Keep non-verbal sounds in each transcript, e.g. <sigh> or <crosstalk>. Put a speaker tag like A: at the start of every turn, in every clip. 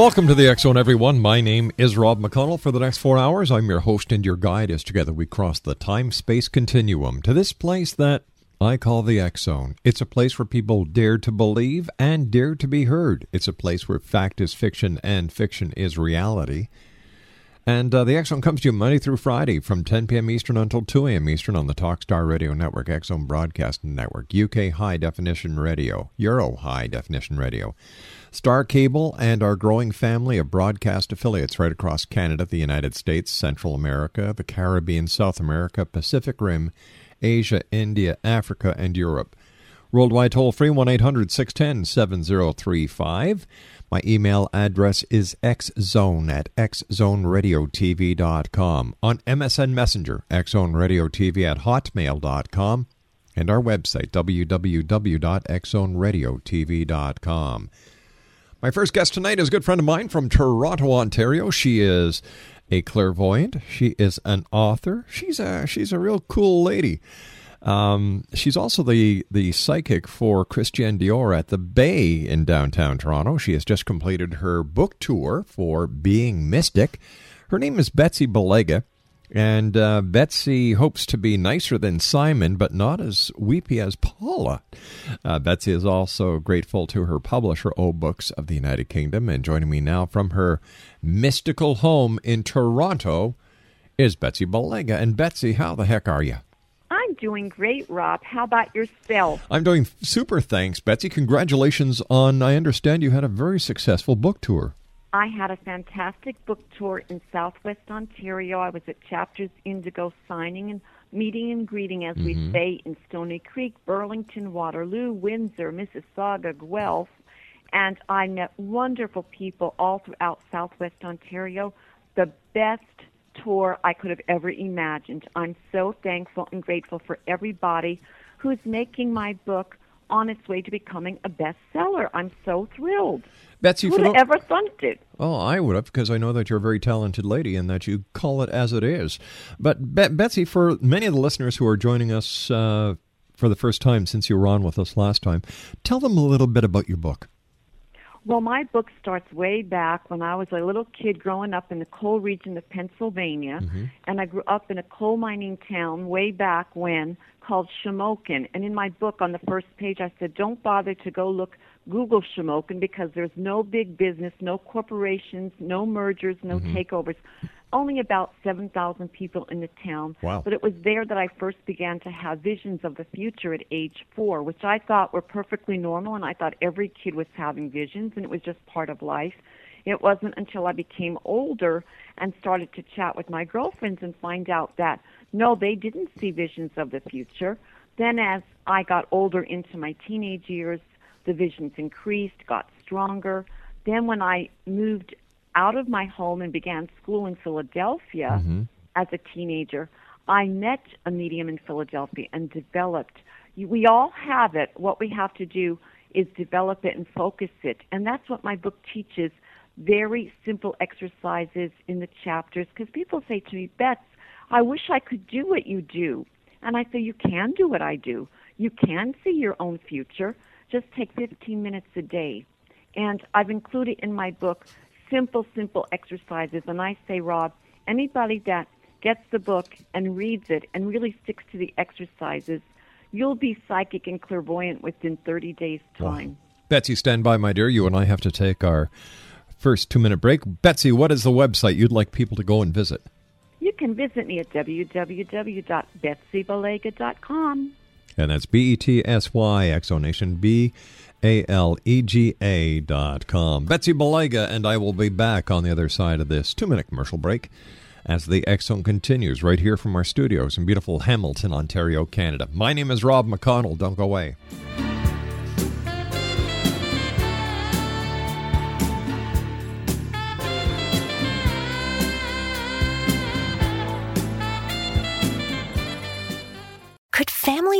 A: Welcome to the X Zone, everyone. My name is Rob McConnell. For the next four hours, I'm your host and your guide as together we cross the time space continuum to this place that I call the X Zone. It's a place where people dare to believe and dare to be heard. It's a place where fact is fiction and fiction is reality. And uh, the Zone comes to you Monday through Friday from 10 p.m. Eastern until 2 a.m. Eastern on the Talkstar Radio Network, X Broadcast Network, UK High Definition Radio, Euro High Definition Radio, Star Cable, and our growing family of broadcast affiliates right across Canada, the United States, Central America, the Caribbean, South America, Pacific Rim, Asia, India, Africa, and Europe. Worldwide toll free 1 800 610 7035. My email address is xzone at xzoneradiotv.com. On MSN Messenger, xzoneradiotv at hotmail.com. And our website, www.xzoneradiotv.com. My first guest tonight is a good friend of mine from Toronto, Ontario. She is a clairvoyant. She is an author. She's a she's a real cool lady. Um, she's also the the psychic for Christian Dior at the Bay in downtown Toronto. She has just completed her book tour for Being Mystic. Her name is Betsy Balega. And uh, Betsy hopes to be nicer than Simon, but not as weepy as Paula. Uh, Betsy is also grateful to her publisher, O Books of the United Kingdom. And joining me now from her mystical home in Toronto is Betsy Balega. And Betsy, how the heck are you?
B: Doing great, Rob. How about yourself?
A: I'm doing super, thanks, Betsy. Congratulations on, I understand you had a very successful book tour.
B: I had a fantastic book tour in Southwest Ontario. I was at Chapters Indigo signing and meeting and greeting, as we mm-hmm. say, in Stoney Creek, Burlington, Waterloo, Windsor, Mississauga, Guelph. And I met wonderful people all throughout Southwest Ontario. The best tour I could have ever imagined. I'm so thankful and grateful for everybody who's making my book on its way to becoming a bestseller. I'm so thrilled.
A: Betsy,
B: Who
A: for
B: would have ever thunk it?
A: Oh, I would have, because I know that you're a very talented lady and that you call it as it is. But Be- Betsy, for many of the listeners who are joining us uh, for the first time since you were on with us last time, tell them a little bit about your book.
B: Well, my book starts way back when I was a little kid growing up in the coal region of Pennsylvania, mm-hmm. and I grew up in a coal mining town way back when called Shamokin. And in my book, on the first page, I said, "Don't bother to go look Google Shamokin because there's no big business, no corporations, no mergers, no mm-hmm. takeovers." Only about 7,000 people in the town.
A: Wow.
B: But it was there that I first began to have visions of the future at age four, which I thought were perfectly normal, and I thought every kid was having visions, and it was just part of life. It wasn't until I became older and started to chat with my girlfriends and find out that no, they didn't see visions of the future. Then, as I got older into my teenage years, the visions increased, got stronger. Then, when I moved out of my home and began school in Philadelphia mm-hmm. as a teenager, I met a medium in Philadelphia and developed. We all have it. What we have to do is develop it and focus it. And that's what my book teaches very simple exercises in the chapters because people say to me, Bets, I wish I could do what you do. And I say, You can do what I do. You can see your own future. Just take 15 minutes a day. And I've included in my book simple, simple exercises. And I say, Rob, anybody that gets the book and reads it and really sticks to the exercises, you'll be psychic and clairvoyant within 30 days' time.
A: Betsy, stand by, my dear. You and I have to take our first two minute break. Betsy, what is the website you'd like people to go and visit?
B: You can visit me at www.betsybalega.com.
A: And that's B E T S Y, X Zone Nation B A L E G A dot com. Betsy Balega and I will be back on the other side of this two minute commercial break as the X Zone continues right here from our studios in beautiful Hamilton, Ontario, Canada. My name is Rob McConnell. Don't go away.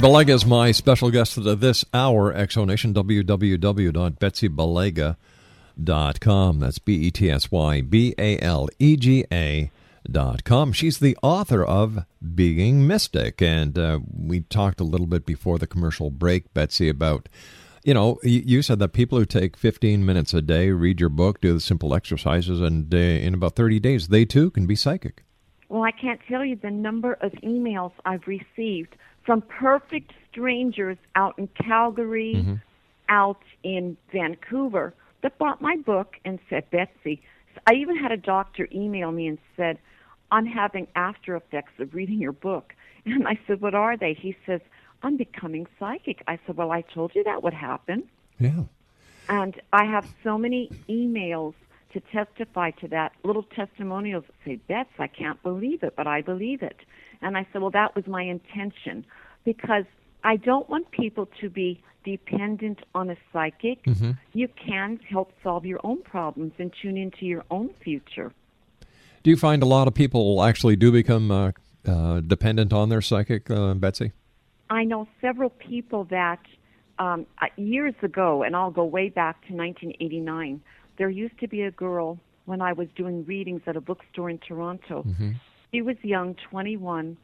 A: Balega is my special guest of this hour, Exonation, www.betsybalega.com. That's B E T S Y B A L E G A dot com. She's the author of Being Mystic. And uh, we talked a little bit before the commercial break, Betsy, about, you know, you, you said that people who take 15 minutes a day, read your book, do the simple exercises, and uh, in about 30 days, they too can be psychic.
B: Well, I can't tell you the number of emails I've received from perfect strangers out in Calgary, mm-hmm. out in Vancouver, that bought my book and said, Betsy, I even had a doctor email me and said, I'm having after effects of reading your book. And I said, What are they? He says, I'm becoming psychic. I said, Well, I told you that would happen.
A: Yeah.
B: And I have so many emails to testify to that, little testimonials that say, Bets, I can't believe it, but I believe it. And I said, Well, that was my intention because I don't want people to be dependent on a psychic. You can help solve your own problems and tune into your own future.
A: Do you find a lot of people actually do become uh, uh, dependent on their psychic, uh, Betsy?
B: I know several people that um, uh, years ago, and I'll go way back to 1989, there used to be a girl when I was doing readings at a bookstore in Toronto. She was young, 21.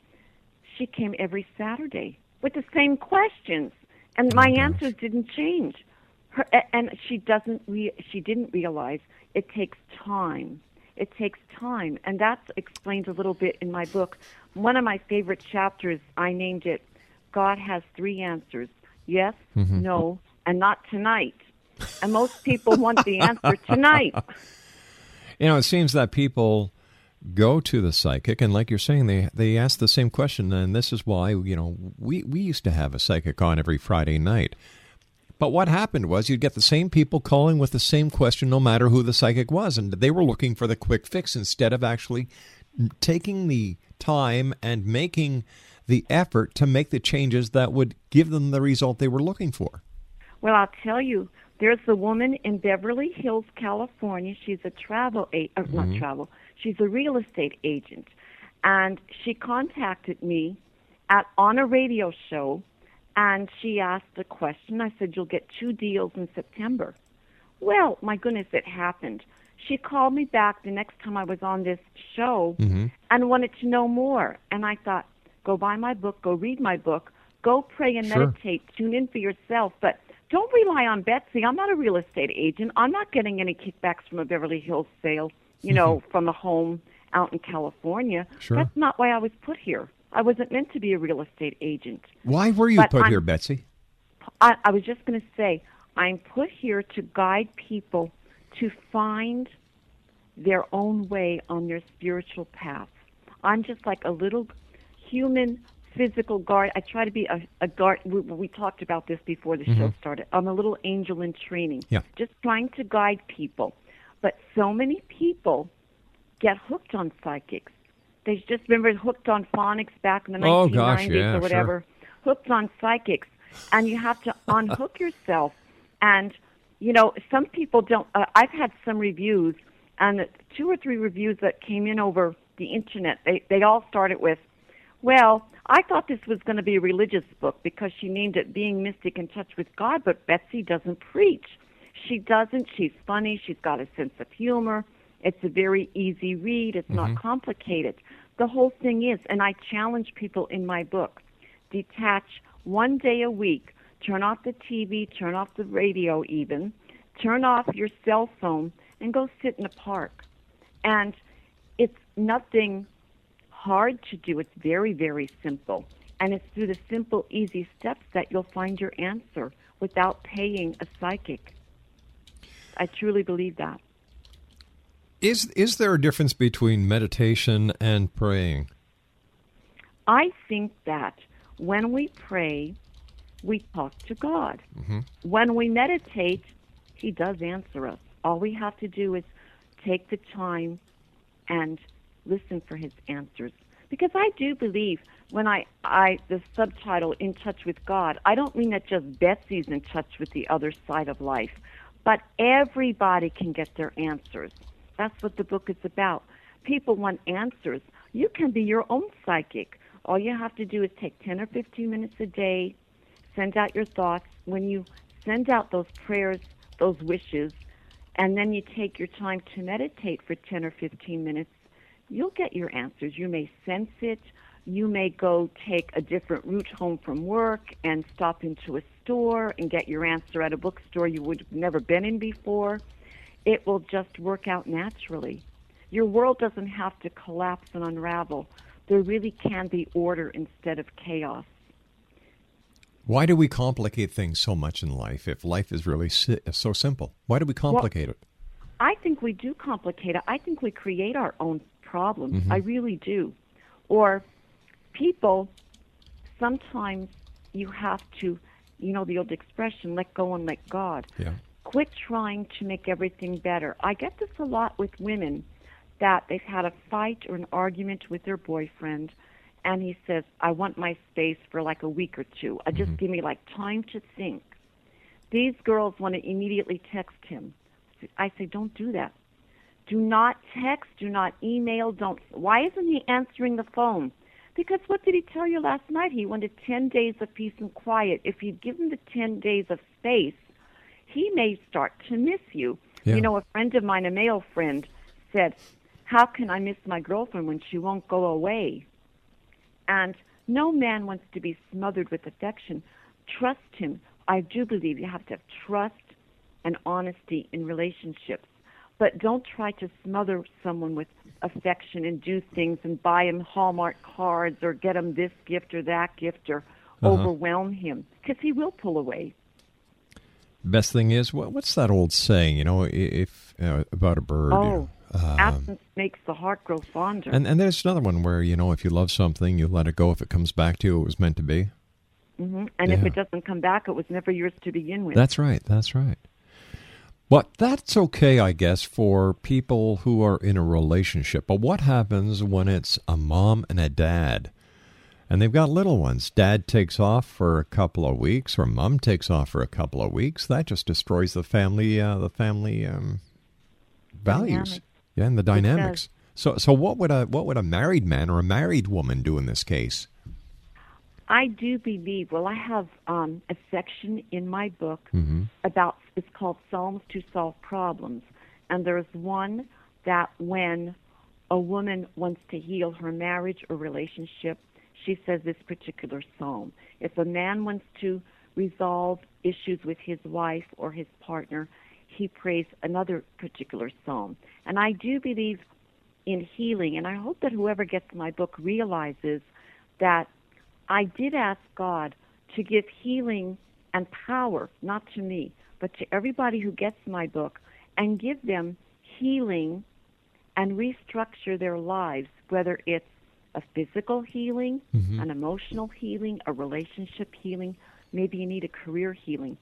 B: She came every Saturday with the same questions, and my oh, answers didn't change. Her, and she doesn't. Re- she didn't realize it takes time. It takes time, and that's explained a little bit in my book. One of my favorite chapters, I named it "God has three answers: yes, mm-hmm. no, and not tonight." And most people want the answer tonight. <laughs>
A: You know, it seems that people go to the psychic, and like you're saying, they they ask the same question, and this is why you know we we used to have a psychic on every Friday night. But what happened was you'd get the same people calling with the same question, no matter who the psychic was, and they were looking for the quick fix instead of actually taking the time and making the effort to make the changes that would give them the result they were looking for.
B: Well, I'll tell you, there's a woman in Beverly Hills, California. She's a travel a uh, not travel. She's a real estate agent, and she contacted me at on a radio show, and she asked a question. I said, "You'll get two deals in September." Well, my goodness, it happened. She called me back the next time I was on this show mm-hmm. and wanted to know more. And I thought, go buy my book, go read my book, go pray and
A: Sure.
B: meditate, tune in for yourself. But don't rely on Betsy. I'm not a real estate agent. I'm not getting any kickbacks from a Beverly Hills sale, you know, mm-hmm. from a home out in California.
A: Sure.
B: That's not why I was put here. I wasn't meant to be a real estate agent.
A: Why were you
B: But
A: put
B: I'm-
A: here, Betsy?
B: I, I was just going to say, I'm put here to guide people to find their own way on their spiritual path. I'm just like a little human physical guard. I try to be a, a guard. We, we talked about this before the show mm-hmm. started. I'm a little angel in training,
A: Yeah.
B: just trying to guide people. But so many people get hooked on psychics. They just remember hooked on phonics back in the
A: Oh,
B: 1990s
A: gosh, yeah,
B: or
A: sure.
B: whatever. Hooked on psychics, and you have to <laughs> unhook yourself. And you know, some people don't. Uh, I've had some reviews, and two or three reviews that came in over the internet. They they all started with, "Well, I thought this was going to be a religious book because she named it Being Mystic in Touch with God, but Betsy doesn't preach. She doesn't. She's funny. She's got a sense of humor. It's a very easy read. It's not mm-hmm. complicated. The whole thing is, and I challenge people in my book, detach one day a week. Turn off the TV, turn off the radio, even. Turn off your cell phone and go sit in a park. And it's nothing hard to do. It's very, very simple. And it's through the simple, easy steps that you'll find your answer without paying a psychic. I truly believe that.
A: Is is there a difference between meditation and praying?
B: I think that when we pray, we talk to God. Mm-hmm. When we meditate, He does answer us. All we have to do is take the time and listen for His answers. Because I do believe when I, I the subtitle "In Touch with God," I don't mean that just Betsy's in touch with the other side of life, but everybody can get their answers. That's what the book is about. People want answers. You can be your own psychic. All you have to do is take 10 or 15 minutes a day, send out your thoughts. When you send out those prayers, those wishes, and then you take your time to meditate for 10 or 15 minutes, you'll get your answers. You may sense it. You may go take a different route home from work and stop into a store and get your answer at a bookstore you would have never been in before. It will just work out naturally. Your world doesn't have to collapse and unravel. There really can be order instead of chaos.
A: Why do we complicate things so much in life if life is really si- so simple? Why do we complicate it?
B: I think we do complicate it. I think we create our own problems. Mm-hmm. I really do. Or people, sometimes you have to, you know, the old expression, let go and let God.
A: Yeah.
B: Quit trying to make everything better. I get this a lot with women that they've had a fight or an argument with their boyfriend, and he says, I want my space for like a week or two. I just mm-hmm. give me like time to think. These girls want to immediately text him. I say, don't do that. Do not text, do not email, don't. Why isn't he answering the phone? Because what did he tell you last night? He wanted 10 days of peace and quiet. If you'd given the 10 days of space, he may start to miss you.
A: Yeah.
B: You know, a friend of mine, a male friend, said, How can I miss my girlfriend when she won't go away? And no man wants to be smothered with affection. Trust him. I do believe you have to have trust and honesty in relationships. But don't try to smother someone with affection and do things and buy him Hallmark cards or get him this gift or that gift or overwhelm him because he will pull away.
A: Best thing is, what, what's that old saying? You know, if uh, about a bird. you
B: Oh,
A: know, um,
B: absence makes the heart grow fonder.
A: and and there's another one where you know, if you love something, you let it go. If it comes back to you, it was meant to be.
B: hmm And if it doesn't come back, it was never yours to begin with.
A: That's right. That's right. But that's okay, I guess, for people who are in a relationship. But what happens when it's a mom and a dad? And they've got little ones. Dad takes off for a couple of weeks, or mom takes off for a couple of weeks. That just destroys the family, uh, the family um, values,
B: Dynamic.
A: yeah, and the dynamics. So, so what would a what would a married man or a married woman do in this case?
B: I do believe. Well, I have um, a section in my book
A: Mm-hmm.
B: about it's called Psalms to Solve Problems, and there's one that when a woman wants to heal her marriage or relationship, she says this particular psalm. If a man wants to resolve issues with his wife or his partner, he prays another particular psalm. And I do believe in healing, and I hope that whoever gets my book realizes that I did ask God to give healing and power, not to me, but to everybody who gets my book, and give them healing and restructure their lives, whether it's a physical healing, an emotional healing, a relationship healing, maybe you need a career healing.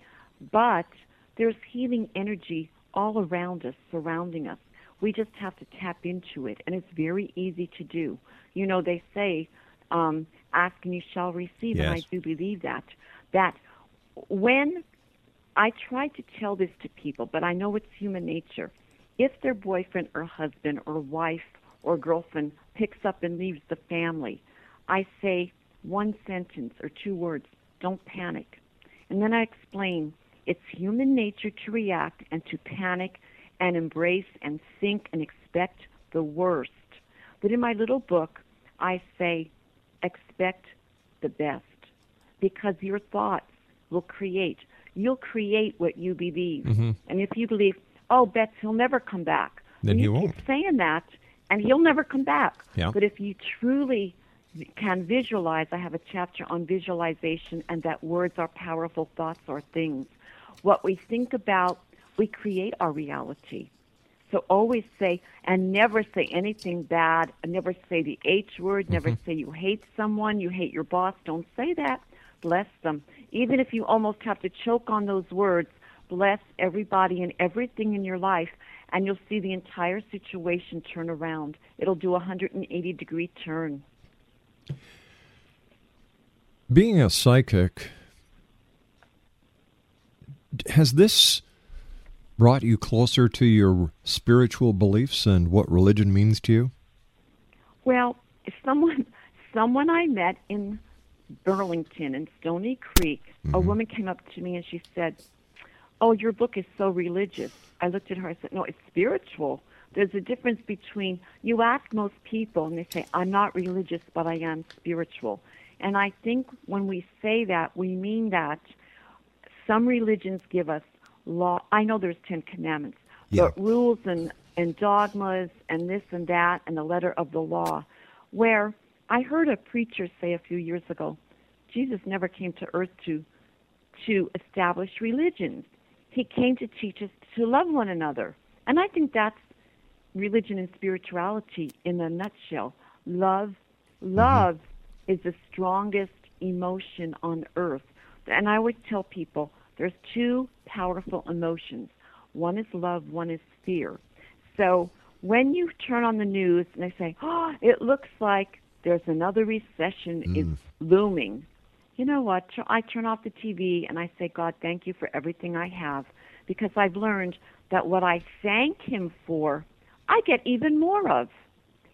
B: But there's healing energy all around us, surrounding us. We just have to tap into it, and it's very easy to do. You know, they say, um, ask and you shall receive, and I do believe that. That when I try to tell this to people, but I know it's human nature. If their boyfriend or husband or wife or girlfriend picks up and leaves the family, I say one sentence or two words don't panic. And then I explain it's human nature to react and to panic and embrace and think and expect the worst. But in my little book, I say expect the best because your thoughts will create. You'll create what you believe. Mm-hmm. And if you believe, oh, Bets, he'll never come back,
A: Then
B: you
A: he won't.
B: saying that, and he'll never come back.
A: Yeah.
B: But if you truly can visualize, I have a chapter on visualization, and that words are powerful, thoughts are things. What we think about, we create our reality. So always say, and never say anything bad. Never say the H word. Never mm-hmm. say you hate someone, you hate your boss. Don't say that. Bless them. Even if you almost have to choke on those words, bless everybody and everything in your life, and you'll see the entire situation turn around. It'll do a 180 degree turn.
A: Being a psychic, has this brought you closer to your spiritual beliefs and what religion means to you?
B: Well, someone someone I met in Burlington in Stoney Creek, a mm-hmm. woman came up to me and she said, "Oh, your book is so religious." I looked at her. I said, "No, it's spiritual." There's a difference between you ask most people and they say, "I'm not religious, but I am spiritual." And I think when we say that, we mean that some religions give us law. I know there's 10 commandments,
C: Yeah.
B: but rules and and dogmas and this and that and the letter of the law where I heard a preacher say a few years ago, Jesus never came to earth to to establish religions. He came to teach us to love one another. And I think that's religion and spirituality in a nutshell. Love mm-hmm. love is the strongest emotion on earth. And I always tell people there's two powerful emotions. One is love, one is fear. So when you turn on the news and they say, "Oh, it looks like there's another recession mm. is looming," you know what? I turn off the TV and I say, "God, thank you for everything I have," because I've learned that what I thank Him for, I get even more of.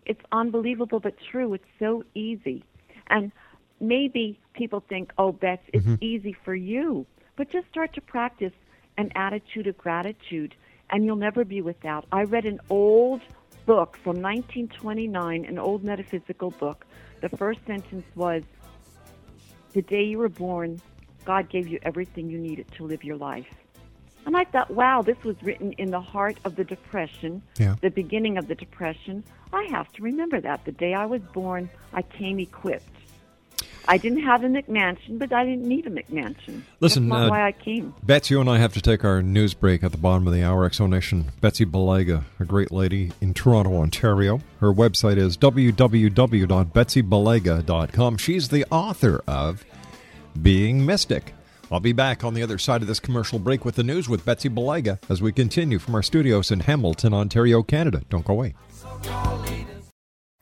B: It's unbelievable but true. It's so easy, and maybe people think, "Oh, Beth, it's mm-hmm. easy for you," but just start to practice an attitude of gratitude and you'll never be without. I read an old book from 1929, an old metaphysical book. The first sentence was The day you were born, God gave you everything you needed to live your life. And I thought, wow, this was written in the heart of the Depression,
A: Yeah.
B: the beginning of the Depression. I have to remember that. The day I was born, I came equipped. I didn't have a McMansion, but I didn't need a McMansion.
A: Listen,
B: That's not
A: uh,
B: why I came.
A: Betsy, you and I have to take our news break at the bottom of the hour. X Zone Nation. Betsy Balega, a great lady in Toronto, Ontario. Her website is www.betsybalega.com. She's the author of Being Mystic. I'll be back on the other side of this commercial break with the news with Betsy Balega as we continue from our studios in Hamilton, Ontario, Canada. Don't go away.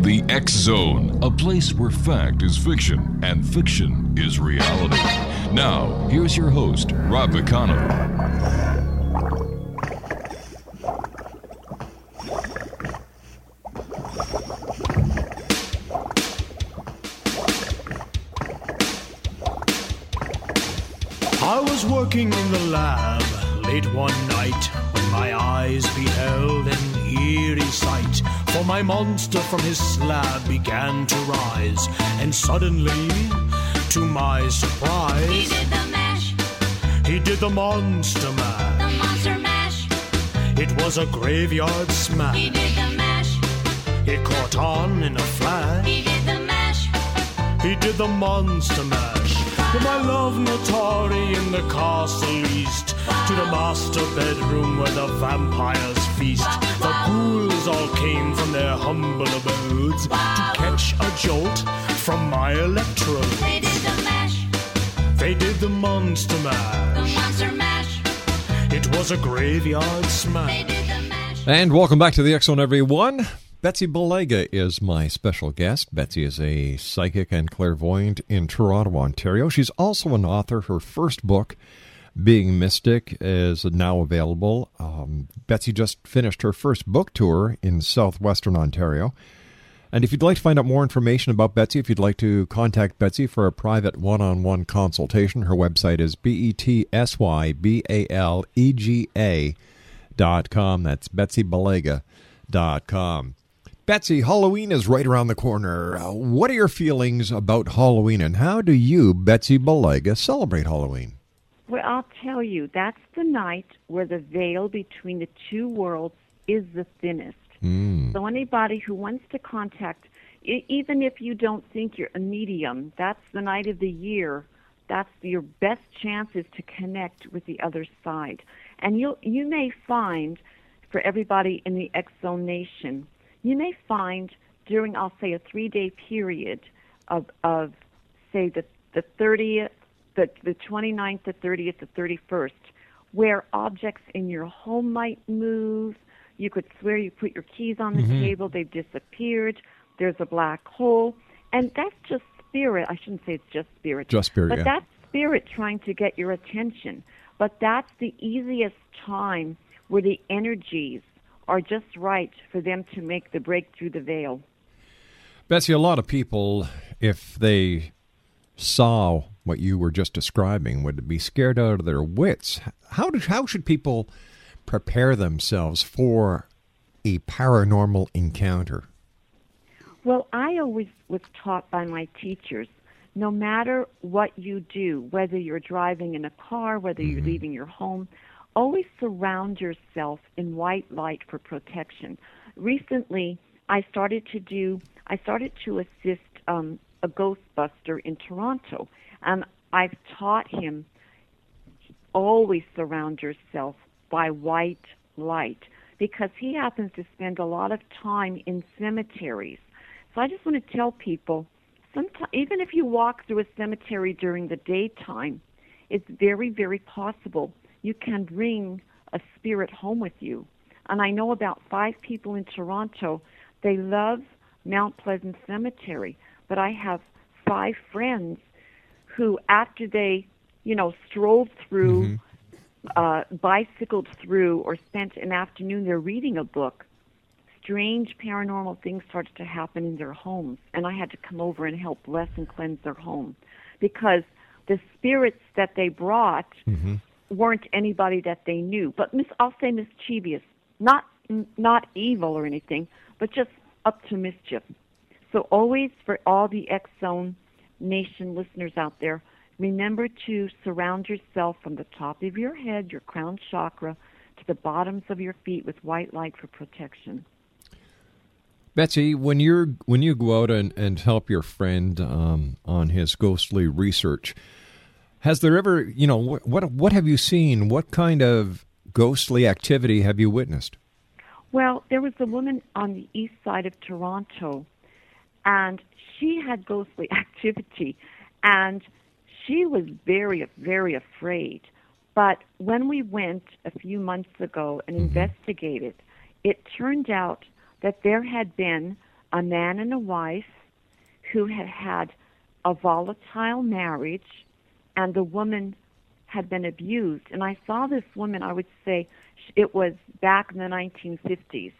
D: the X Zone, a place where fact is fiction and fiction is reality. Now, here's your host, Rob McConnell.
E: I was working in the lab late one night when my eyes beheld an eerie sight. For my monster from his slab began to rise, and suddenly, to my surprise,
F: He did the mash,
E: he did the monster mash.
F: the monster mash.
E: It was a graveyard smash.
F: He did the mash,
E: It caught on in a flash.
F: he did the mash.
E: He did the monster mash. With my love Natari in the castle east, to the master bedroom where the vampires feast. Humble abodes to catch a jolt from my electrode.
F: They did the mash,
E: They did the monster
F: the
E: mash.
F: monster mash.
E: It was a graveyard smash.
A: And welcome back to the X Zone, everyone. Betsy Balega is my special guest. Betsy is a psychic and clairvoyant in Toronto, Ontario. She's also an author. Her first book, Being Mystic, is now available. Um, Betsy just finished her first book tour in southwestern Ontario. And if you'd like to find out more information about Betsy, if you'd like to contact Betsy for a private one on one consultation, her website is B E T S Y B A L E G A dot com. That's BetsyBalega dot com. Betsy, Halloween is right around the corner. Uh, what are your feelings about Halloween and how do you, Betsy Balega, celebrate Halloween?
B: Well, I'll tell you, that's the night where the veil between the two worlds is the thinnest.
A: Mm.
B: So anybody who wants to contact, even if you don't think you're a medium, that's the night of the year. That's your best chances to connect with the other side. And you you may find, for everybody in the Zone Nation, you may find during I'll say a three day period of of say the the 30th, the the 29th, the 30th, the 31st, where objects in your home might move. You could swear you put your keys on the
F: Mhm.
B: table, they've disappeared. There's a black hole, and that's just spirit. I shouldn't say it's just spirit.
A: Just spirit,
B: but
A: yeah.
B: that's spirit trying to get your attention. But that's the easiest time where the energies are just right for them to make the break through the veil.
A: Betsy, a lot of people, if they saw what you were just describing, would be scared out of their wits. How, do, how should people prepare themselves for a paranormal encounter?
B: Well, I always was taught by my teachers no matter what you do, whether you're driving in a car, whether you're leaving your home, always surround yourself in white light for protection. Recently, I started to do, I started to assist um, a Ghostbuster in Toronto, and I've taught him always surround yourself by white light because he happens to spend a lot of time in cemeteries. So I just want to tell people, sometimes, even if you walk through a cemetery during the daytime, it's very, very possible you can bring a spirit home with you. And I know about five people in Toronto. They love Mount Pleasant Cemetery, but I have five friends who, after they, you know, strolled through, uh, bicycled through, or spent an afternoon there reading a book, strange paranormal things started to happen in their homes, and I had to come over and help bless and cleanse their home because the spirits that they brought weren't anybody that they knew, but mis- I'll say mischievous, not not evil or anything, but just up to mischief. So always for all the X Zone Nation listeners out there, remember to surround yourself from the top of your head, your crown chakra, to the bottoms of your feet with white light for protection.
A: Betsy, when you're when you go out and, and help your friend um, on his ghostly research, has there ever you know what, what what have you seen? What kind of ghostly activity have you witnessed?
B: Well, there was a woman on the east side of Toronto, and she had ghostly <laughs> activity, and she was very, very afraid. But when we went a few months ago and mm-hmm. investigated, it turned out that there had been a man and a wife who had had a volatile marriage, and the woman had been abused. And I saw this woman, I would say it was back in the 1950s,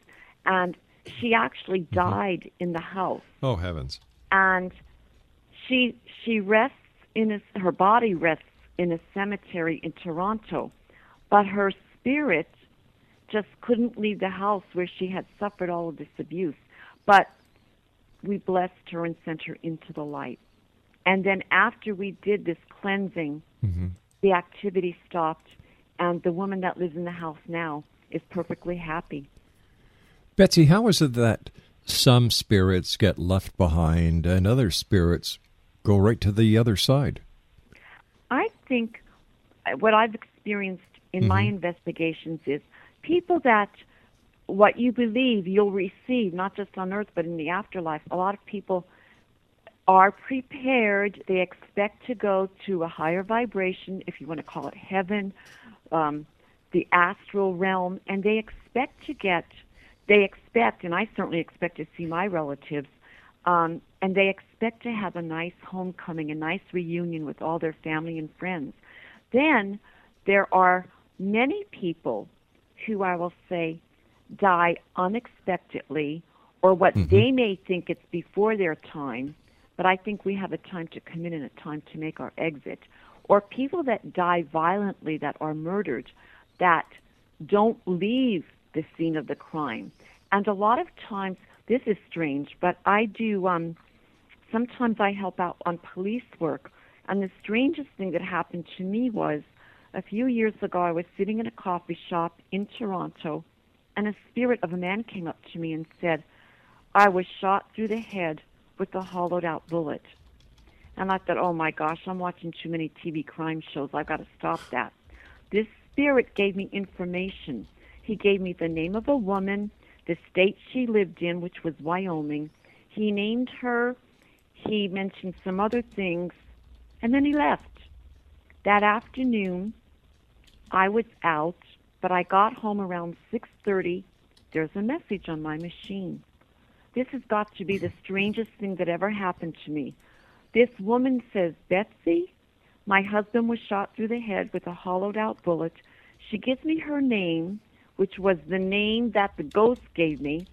B: and she actually mm-hmm. died in the house.
A: Oh heavens!
B: And she she rests in a, her body rests in a cemetery in Toronto, but her spirit just couldn't leave the house where she had suffered all of this abuse. But we blessed her and sent her into the light. And then after we did this cleansing, mm-hmm. the activity stopped, and the woman that lives in the house now is perfectly happy.
A: Betsy, how is it that some spirits get left behind and other spirits go right to the other side?
B: I think what I've experienced in my
G: Mhm.
B: investigations is people that what you believe you'll receive, not just on earth but in the afterlife. A lot of people are prepared. They expect to go to a higher vibration, if you want to call it heaven, um, the astral realm, and they expect to get, they expect, and I certainly expect to see my relatives, um, and they expect to have a nice homecoming, a nice reunion with all their family and friends. Then there are many people who I will say die unexpectedly, or what
G: Mhm.
B: they may think it's before their time, but I think we have a time to come in and a time to make our exit. Or people that die violently, that are murdered, that don't leave the scene of the crime. And a lot of times, this is strange, but I do, um, sometimes I help out on police work. And the strangest thing that happened to me was a few years ago, I was sitting in a coffee shop in Toronto, and a spirit of a man came up to me and said, I was shot through the head with a hollowed out bullet. And I thought, oh my gosh, I'm watching too many TV crime shows. I've got to stop that. This spirit gave me information. He gave me the name of a woman, the state she lived in, which was Wyoming. He named her. He mentioned some other things, and then he left. That afternoon, I was out, but I got home around 6:30. There's a message on my machine. This has got to be the strangest thing that ever happened to me. This woman says, Betsy, my husband was shot through the head with a hollowed out bullet. She gives me her name, which was the name that the ghost gave me.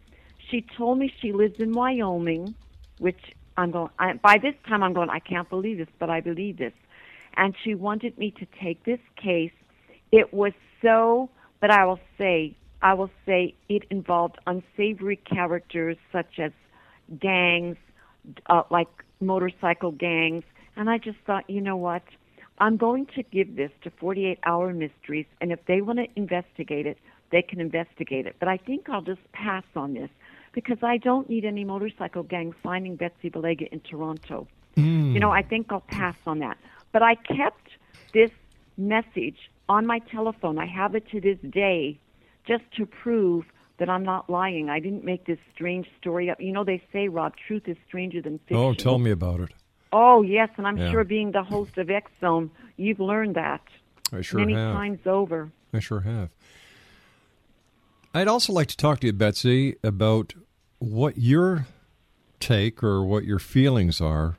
B: She told me she lives in Wyoming, which I'm going, I, by this time I'm going, I can't believe this, but I believe this. And she wanted me to take this case. It was so, but I will say, I will say it involved unsavory characters such as gangs, uh, like motorcycle gangs. And I just thought, you know what? I'm going to give this to 48 Hour Mysteries, and if they want to investigate it, they can investigate it. But I think I'll just pass on this because I don't need any motorcycle gangs finding Betsy Balega in Toronto. You know, hmm. I think I'll pass on that. But I kept this message on my telephone. I have it to this day just to prove that I'm not lying. I didn't make this strange story up. You know, they say, Rob, truth is stranger than fiction.
A: Oh, tell me about it.
B: Oh, yes, and I'm
A: Yeah.
B: sure being the host of X Zone, you've learned that
A: I sure
B: many
A: have.
B: times over.
A: I sure have. I'd also like to talk to you, Betsy, about what your take or what your feelings are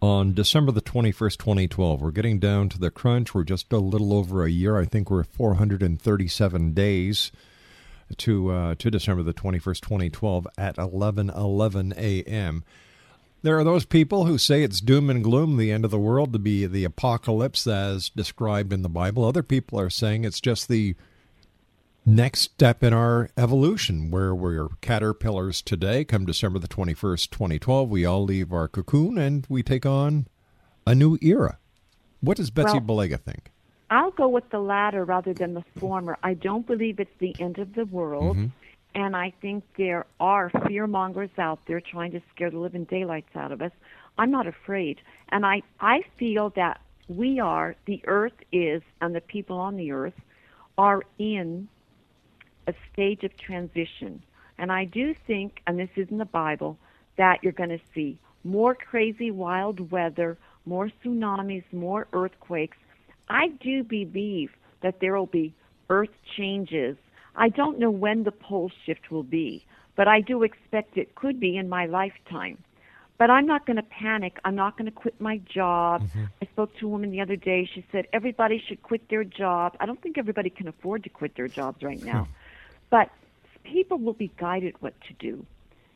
A: on December the 21st, 2012. We're getting down to the crunch. We're just a little over a year. I think we're 437 days to uh, to December the 21st, 2012 at 11:11 a.m. There are those people who say it's doom and gloom, the end of the world, to be the apocalypse as described in the Bible. Other people are saying it's just the next step in our evolution, where we're caterpillars today. Come December the 21st, 2012, we all leave our cocoon and we take on a new era. What does Betsy
B: Well-
A: Balega think?
B: I'll go with the latter rather than the former. I don't believe it's the end of the world.
A: Mhm.
B: And I think there are fear mongers out there trying to scare the living daylights out of us. I'm not afraid. And I, I feel that we are, the earth is, and the people on the earth are in a stage of transition. And I do think, and this is in the Bible, that you're going to see more crazy wild weather, more tsunamis, more earthquakes. I do believe that there will be earth changes. I don't know when the pole shift will be, but I do expect it could be in my lifetime. But I'm not going to panic. I'm not going to quit my job. Mm-hmm. I spoke to a woman the other day. She said everybody should quit their job. I don't think everybody can afford to quit their jobs right now. Hmm. But people will be guided what to do.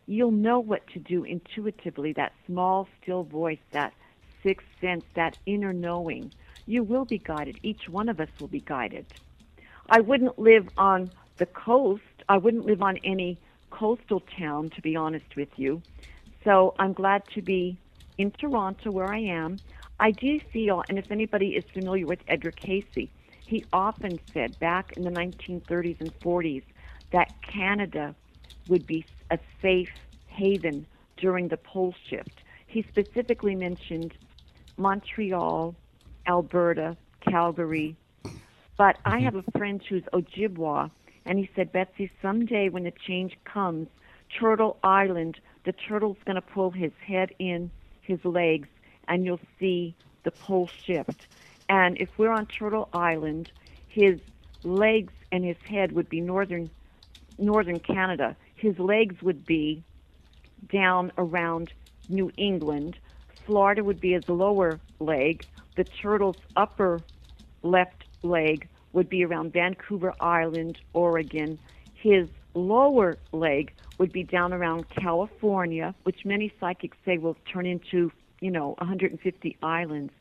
B: You'll know what to do intuitively, that small, still voice, that sixth sense, that inner knowing. You will be guided. Each one of us will be guided. I wouldn't live on the coast. I wouldn't live on any coastal town, to be honest with you. So I'm glad to be in Toronto, where I am. I do feel, and if anybody is familiar with Edgar Cayce, he often said back in the 1930s and 40s that Canada would be a safe haven during the pole shift. He specifically mentioned Montreal, Alberta, Calgary. But I mm-hmm. have a friend who's Ojibwa, and he said, Betsy, someday when the change comes, Turtle Island, the turtle's going to pull his head in, his legs, and you'll see the pole shift. And if we're on Turtle Island, his legs and his head would be northern northern Canada. His legs would be down around New England. Florida would be his lower leg. The turtle's upper left leg would be around Vancouver Island, Oregon. His lower leg would be down around California, which many psychics say will turn into, you know, 150 islands.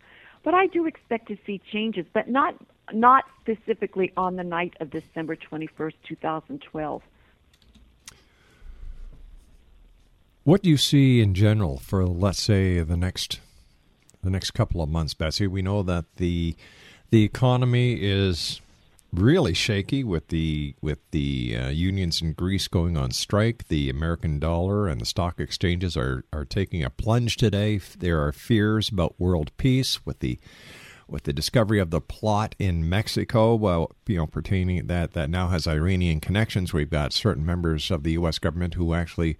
B: But I do expect to see changes, but not not specifically on the night of December 21st, 2012.
A: What do you see in general for, let's say, the next the next couple of months, Betsy? We know that the the economy is really shaky with the with the uh, unions in Greece going on strike. The American dollar and the stock exchanges are are taking a plunge today. There are fears about world peace with the with the discovery of the plot in Mexico, well, you know, pertaining that that now has Iranian connections. We've got certain members of the U.S. government who actually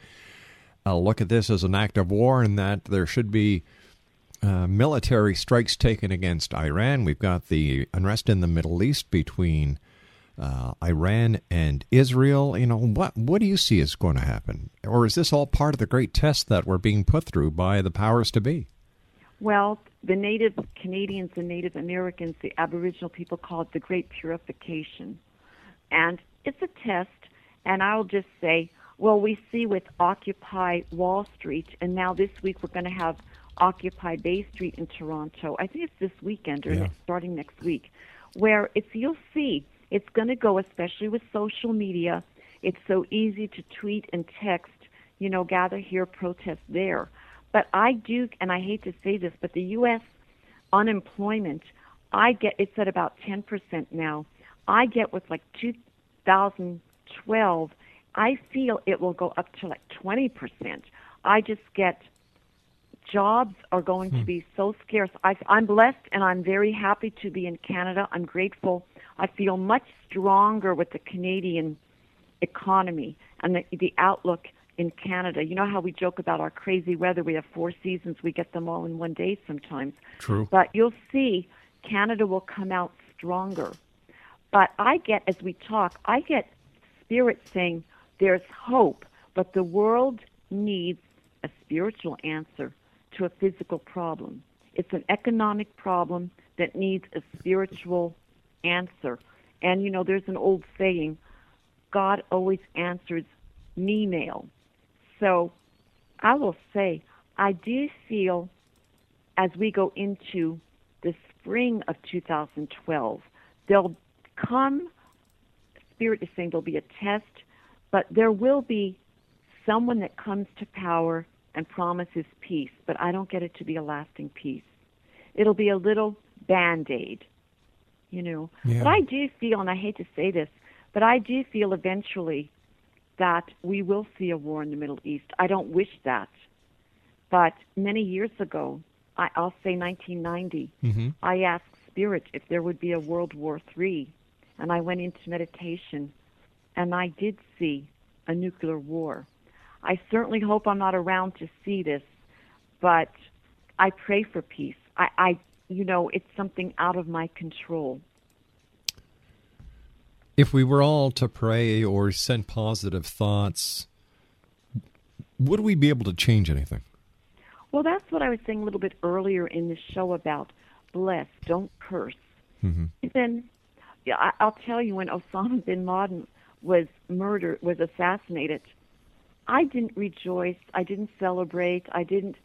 A: uh, look at this as an act of war, and that there should be uh, military strikes taken against Iran. We've got the unrest in the Middle East between uh, Iran and Israel. You know, what what do you see is going to happen, or is this all part of the great test that we're being put through by the powers to be?
B: Well, the Native Canadians and Native Americans, the Aboriginal people, call it the Great Purification, and it's a test. And I'll just say, well, we see with Occupy Wall Street, and now this week we're going to have Occupy Bay Street in Toronto. I think it's this weekend or
G: Yeah.
B: next, starting next week, where it's you'll see it's going to go, especially with social media. It's so easy to tweet and text, you know, gather here, protest there. But I do, and I hate to say this, but the U.S. unemployment, I get it's at about 10% now. I get with like 2012, I feel it will go up to like 20%. I just get jobs are going to hmm. be so scarce. I, I'm blessed and I'm very happy to be in Canada. I'm grateful. I feel much stronger with the Canadian economy and the, the outlook in Canada. You know how we joke about our crazy weather? We have four seasons, we get them all in one day sometimes.
A: True.
B: But you'll see Canada will come out stronger. But I get, as we talk, I get spirit saying there's hope, but the world needs a spiritual answer to a physical problem. It's an economic problem that needs a spiritual answer. And you know, there's an old saying, God always answers me mail. So I will say, I do feel as we go into the spring of 2012, there'll come, Spirit is saying there'll be a test, but there will be someone that comes to power and promises peace, but I don't get it to be a lasting peace. It'll be a little band aid, you know.
G: Yeah.
B: But I do feel, and I hate to say this, but I do feel eventually that we will see a war in the Middle East. I don't wish that. But many years ago, I, I'll say 1990,
A: Mm-hmm.
B: I asked Spirit if there would be a World War III, and I went into meditation, and I did see a nuclear war. I certainly hope I'm not around to see this, but I pray for peace. I, I you know, it's something out of my control.
A: If we were all to pray or send positive thoughts, would we be able to change anything?
B: Well, that's what I was saying a little bit earlier in the show about bless, don't curse.
A: Mm-hmm.
B: Then, yeah, I'll tell you, when Osama bin Laden was murdered, was assassinated, I didn't rejoice. I didn't celebrate. I didn't.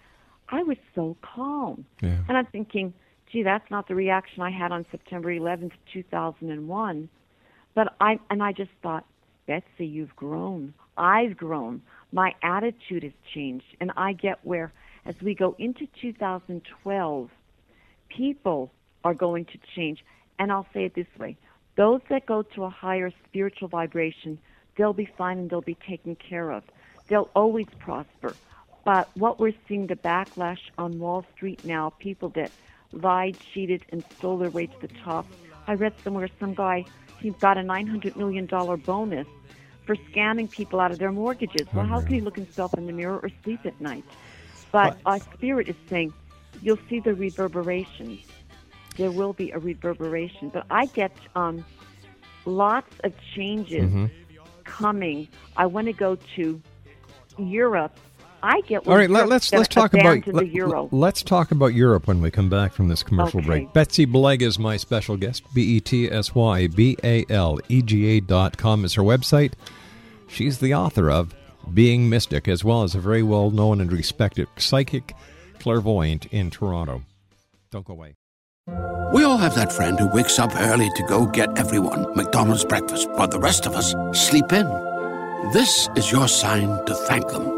B: I was so calm.
A: Yeah.
B: And I'm thinking, gee, that's not the reaction I had on September 11th, 2001. But I and I just thought, Betsy, you've grown. I've grown. My attitude has changed, and I get where as we go into 2012, people are going to change. And I'll say it this way: those that go to a higher spiritual vibration, they'll be fine and they'll be taken care of. They'll always prosper. But what we're seeing the backlash on Wall Street now, people that lied, cheated, and stole their way to the top. I read somewhere some guy he got a nine hundred million dollar bonus for scamming people out of their mortgages. Well, how can he look himself in the mirror or sleep at night? But our spirit is saying you'll see the reverberation. There will be a reverberation. But I get um, lots of changes
A: Mhm.
B: coming. I want to go to Europe. I get
A: All right, let,
B: Europe's
A: let's let's talk about
B: abandon
A: let,
B: the euro.
A: us talk about Europe when we come back from this commercial
B: Okay.
A: break. Betsy Balega is my special guest. B e t s y b a l e g a dot com is her website. She's the author of Being Mystic, as well as a very well known and respected psychic clairvoyant in Toronto. Don't go away.
H: We all have that friend who wakes up early to go get everyone McDonald's breakfast, while the rest of us sleep in. This is your sign to thank them.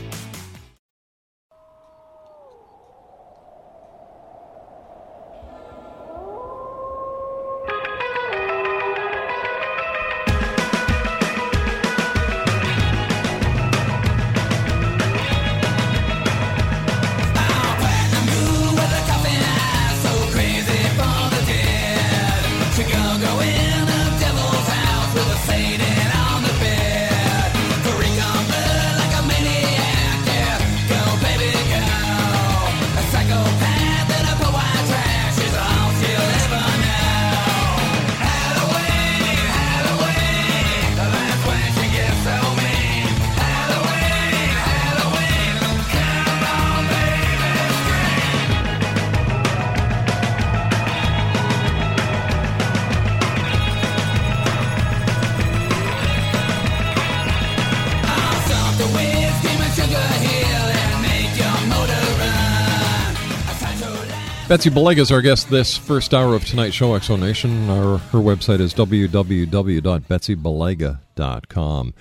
A: Betsy Balega is our guest this first hour of tonight's show, X Zone Nation. Our, her website is www.betsybalega.com.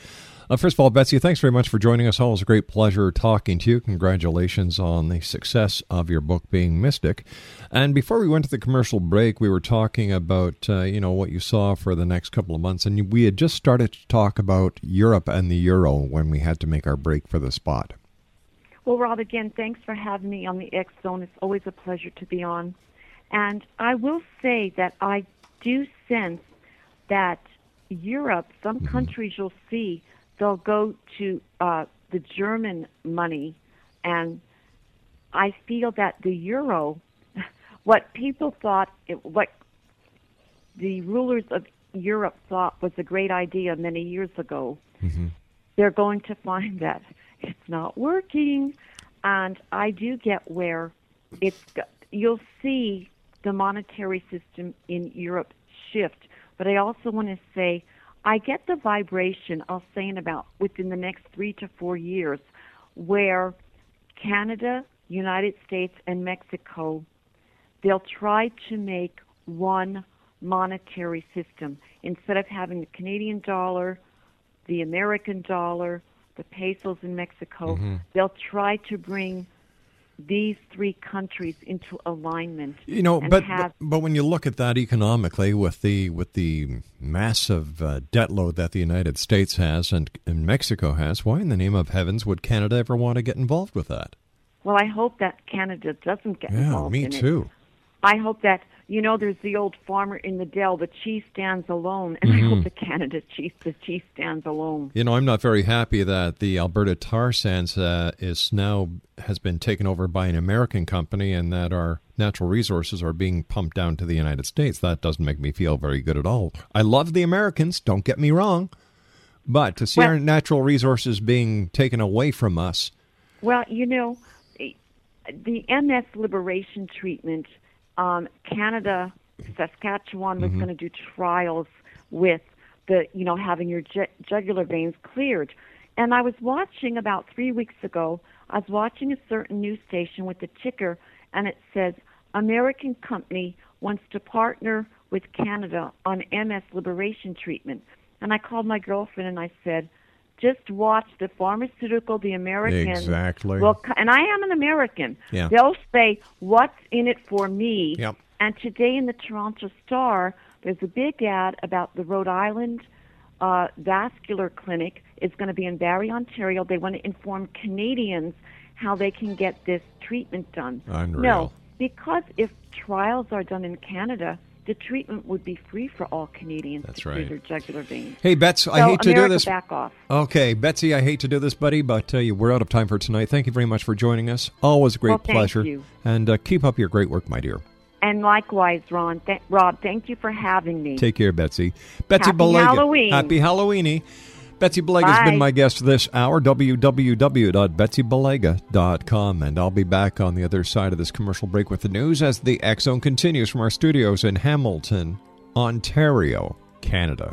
A: Uh, first of all, Betsy, thanks very much for joining us. Always a great pleasure talking to you. Congratulations on the success of your book, Being Mystic. And before we went to the commercial break, we were talking about uh, you know what you saw for the next couple of months, and we had just started to talk about Europe and the euro when we had to make our break for the spot.
B: Well, Rob, again, thanks for having me on the X Zone. It's always a pleasure to be on. And I will say that I do sense that Europe, some countries you'll see, they'll go to uh, the German money, and I feel that the euro, <laughs> what people thought, it, what the rulers of Europe thought was a great idea many years ago, they're going to find <laughs> that it's not working. And I do get where it's you'll see the monetary system in Europe shift. But I also want to say I get the vibration, I'll say in about within the next three to four years, where Canada, United States, and Mexico, they'll try to make one monetary system. Instead of having the Canadian dollar, the American dollar, the pesos in Mexico,
A: Mhm.
B: they'll try to bring these three countries into alignment.
A: You know, but,
B: have,
A: but but when you look at that economically, with the with the massive uh, debt load that the United States has and, and Mexico has, why in the name of heavens would Canada ever want to get involved with that?
B: well, I hope that Canada doesn't get
A: Yeah,
B: involved
A: me
B: in it.
A: too.
B: I hope that you know there's the old farmer in the dell, the chief stands alone, and I
A: Mhm.
B: hope the Canada chief, the chief stands alone.
A: You know, I'm not very happy that the Alberta tar sands uh, is now has been taken over by an American company, and that our natural resources are being pumped down to the United States. That doesn't make me feel very good at all. I love the Americans. Don't get me wrong. But to see
B: Well-
A: our natural resources being taken away from us,
B: Well, you know, the MS liberation treatment, um, Canada, Saskatchewan was
A: Mhm.
B: going to do trials with the, you know, having your ju- jugular veins cleared. And I was watching about three weeks ago, I was watching a certain news station with the ticker, and it says, American company wants to partner with Canada on MS liberation treatment. And I called my girlfriend and I said, just watch the pharmaceutical, the Americans
A: Exactly.
B: will, co- and I am an American.
A: Yeah.
B: They'll say, "What's in it for me?"
A: Yep.
B: And today in the Toronto Star, there's a big ad about the Rhode Island uh, Vascular Clinic is going to be in Barrie, Ontario. They want to inform Canadians how they can get this treatment done.
A: Unreal.
B: No, because if trials are done in Canada, the treatment would be free for all Canadians
A: That's right.
B: their jugular veins.
A: Hey, Bets, I
B: So,
A: hate to do this.
B: Back off.
A: Okay, Betsy, I hate to do this, buddy, but uh, you- we're out of time for tonight. Thank you very much for joining us. Always a great
B: Well, thank
A: pleasure.
B: you.
A: And uh, keep up your great work, my dear.
B: And likewise, Ron, th- Rob, thank you for having me.
A: Take care, Betsy. Betsy
B: Happy
A: Balega.
B: Halloween.
A: Happy Halloweeny. Betsy Balega has been my guest this hour. www.betsybalega.com. And I'll be back on the other side of this commercial break with the news as the X Zone continues from our studios in Hamilton, Ontario, Canada.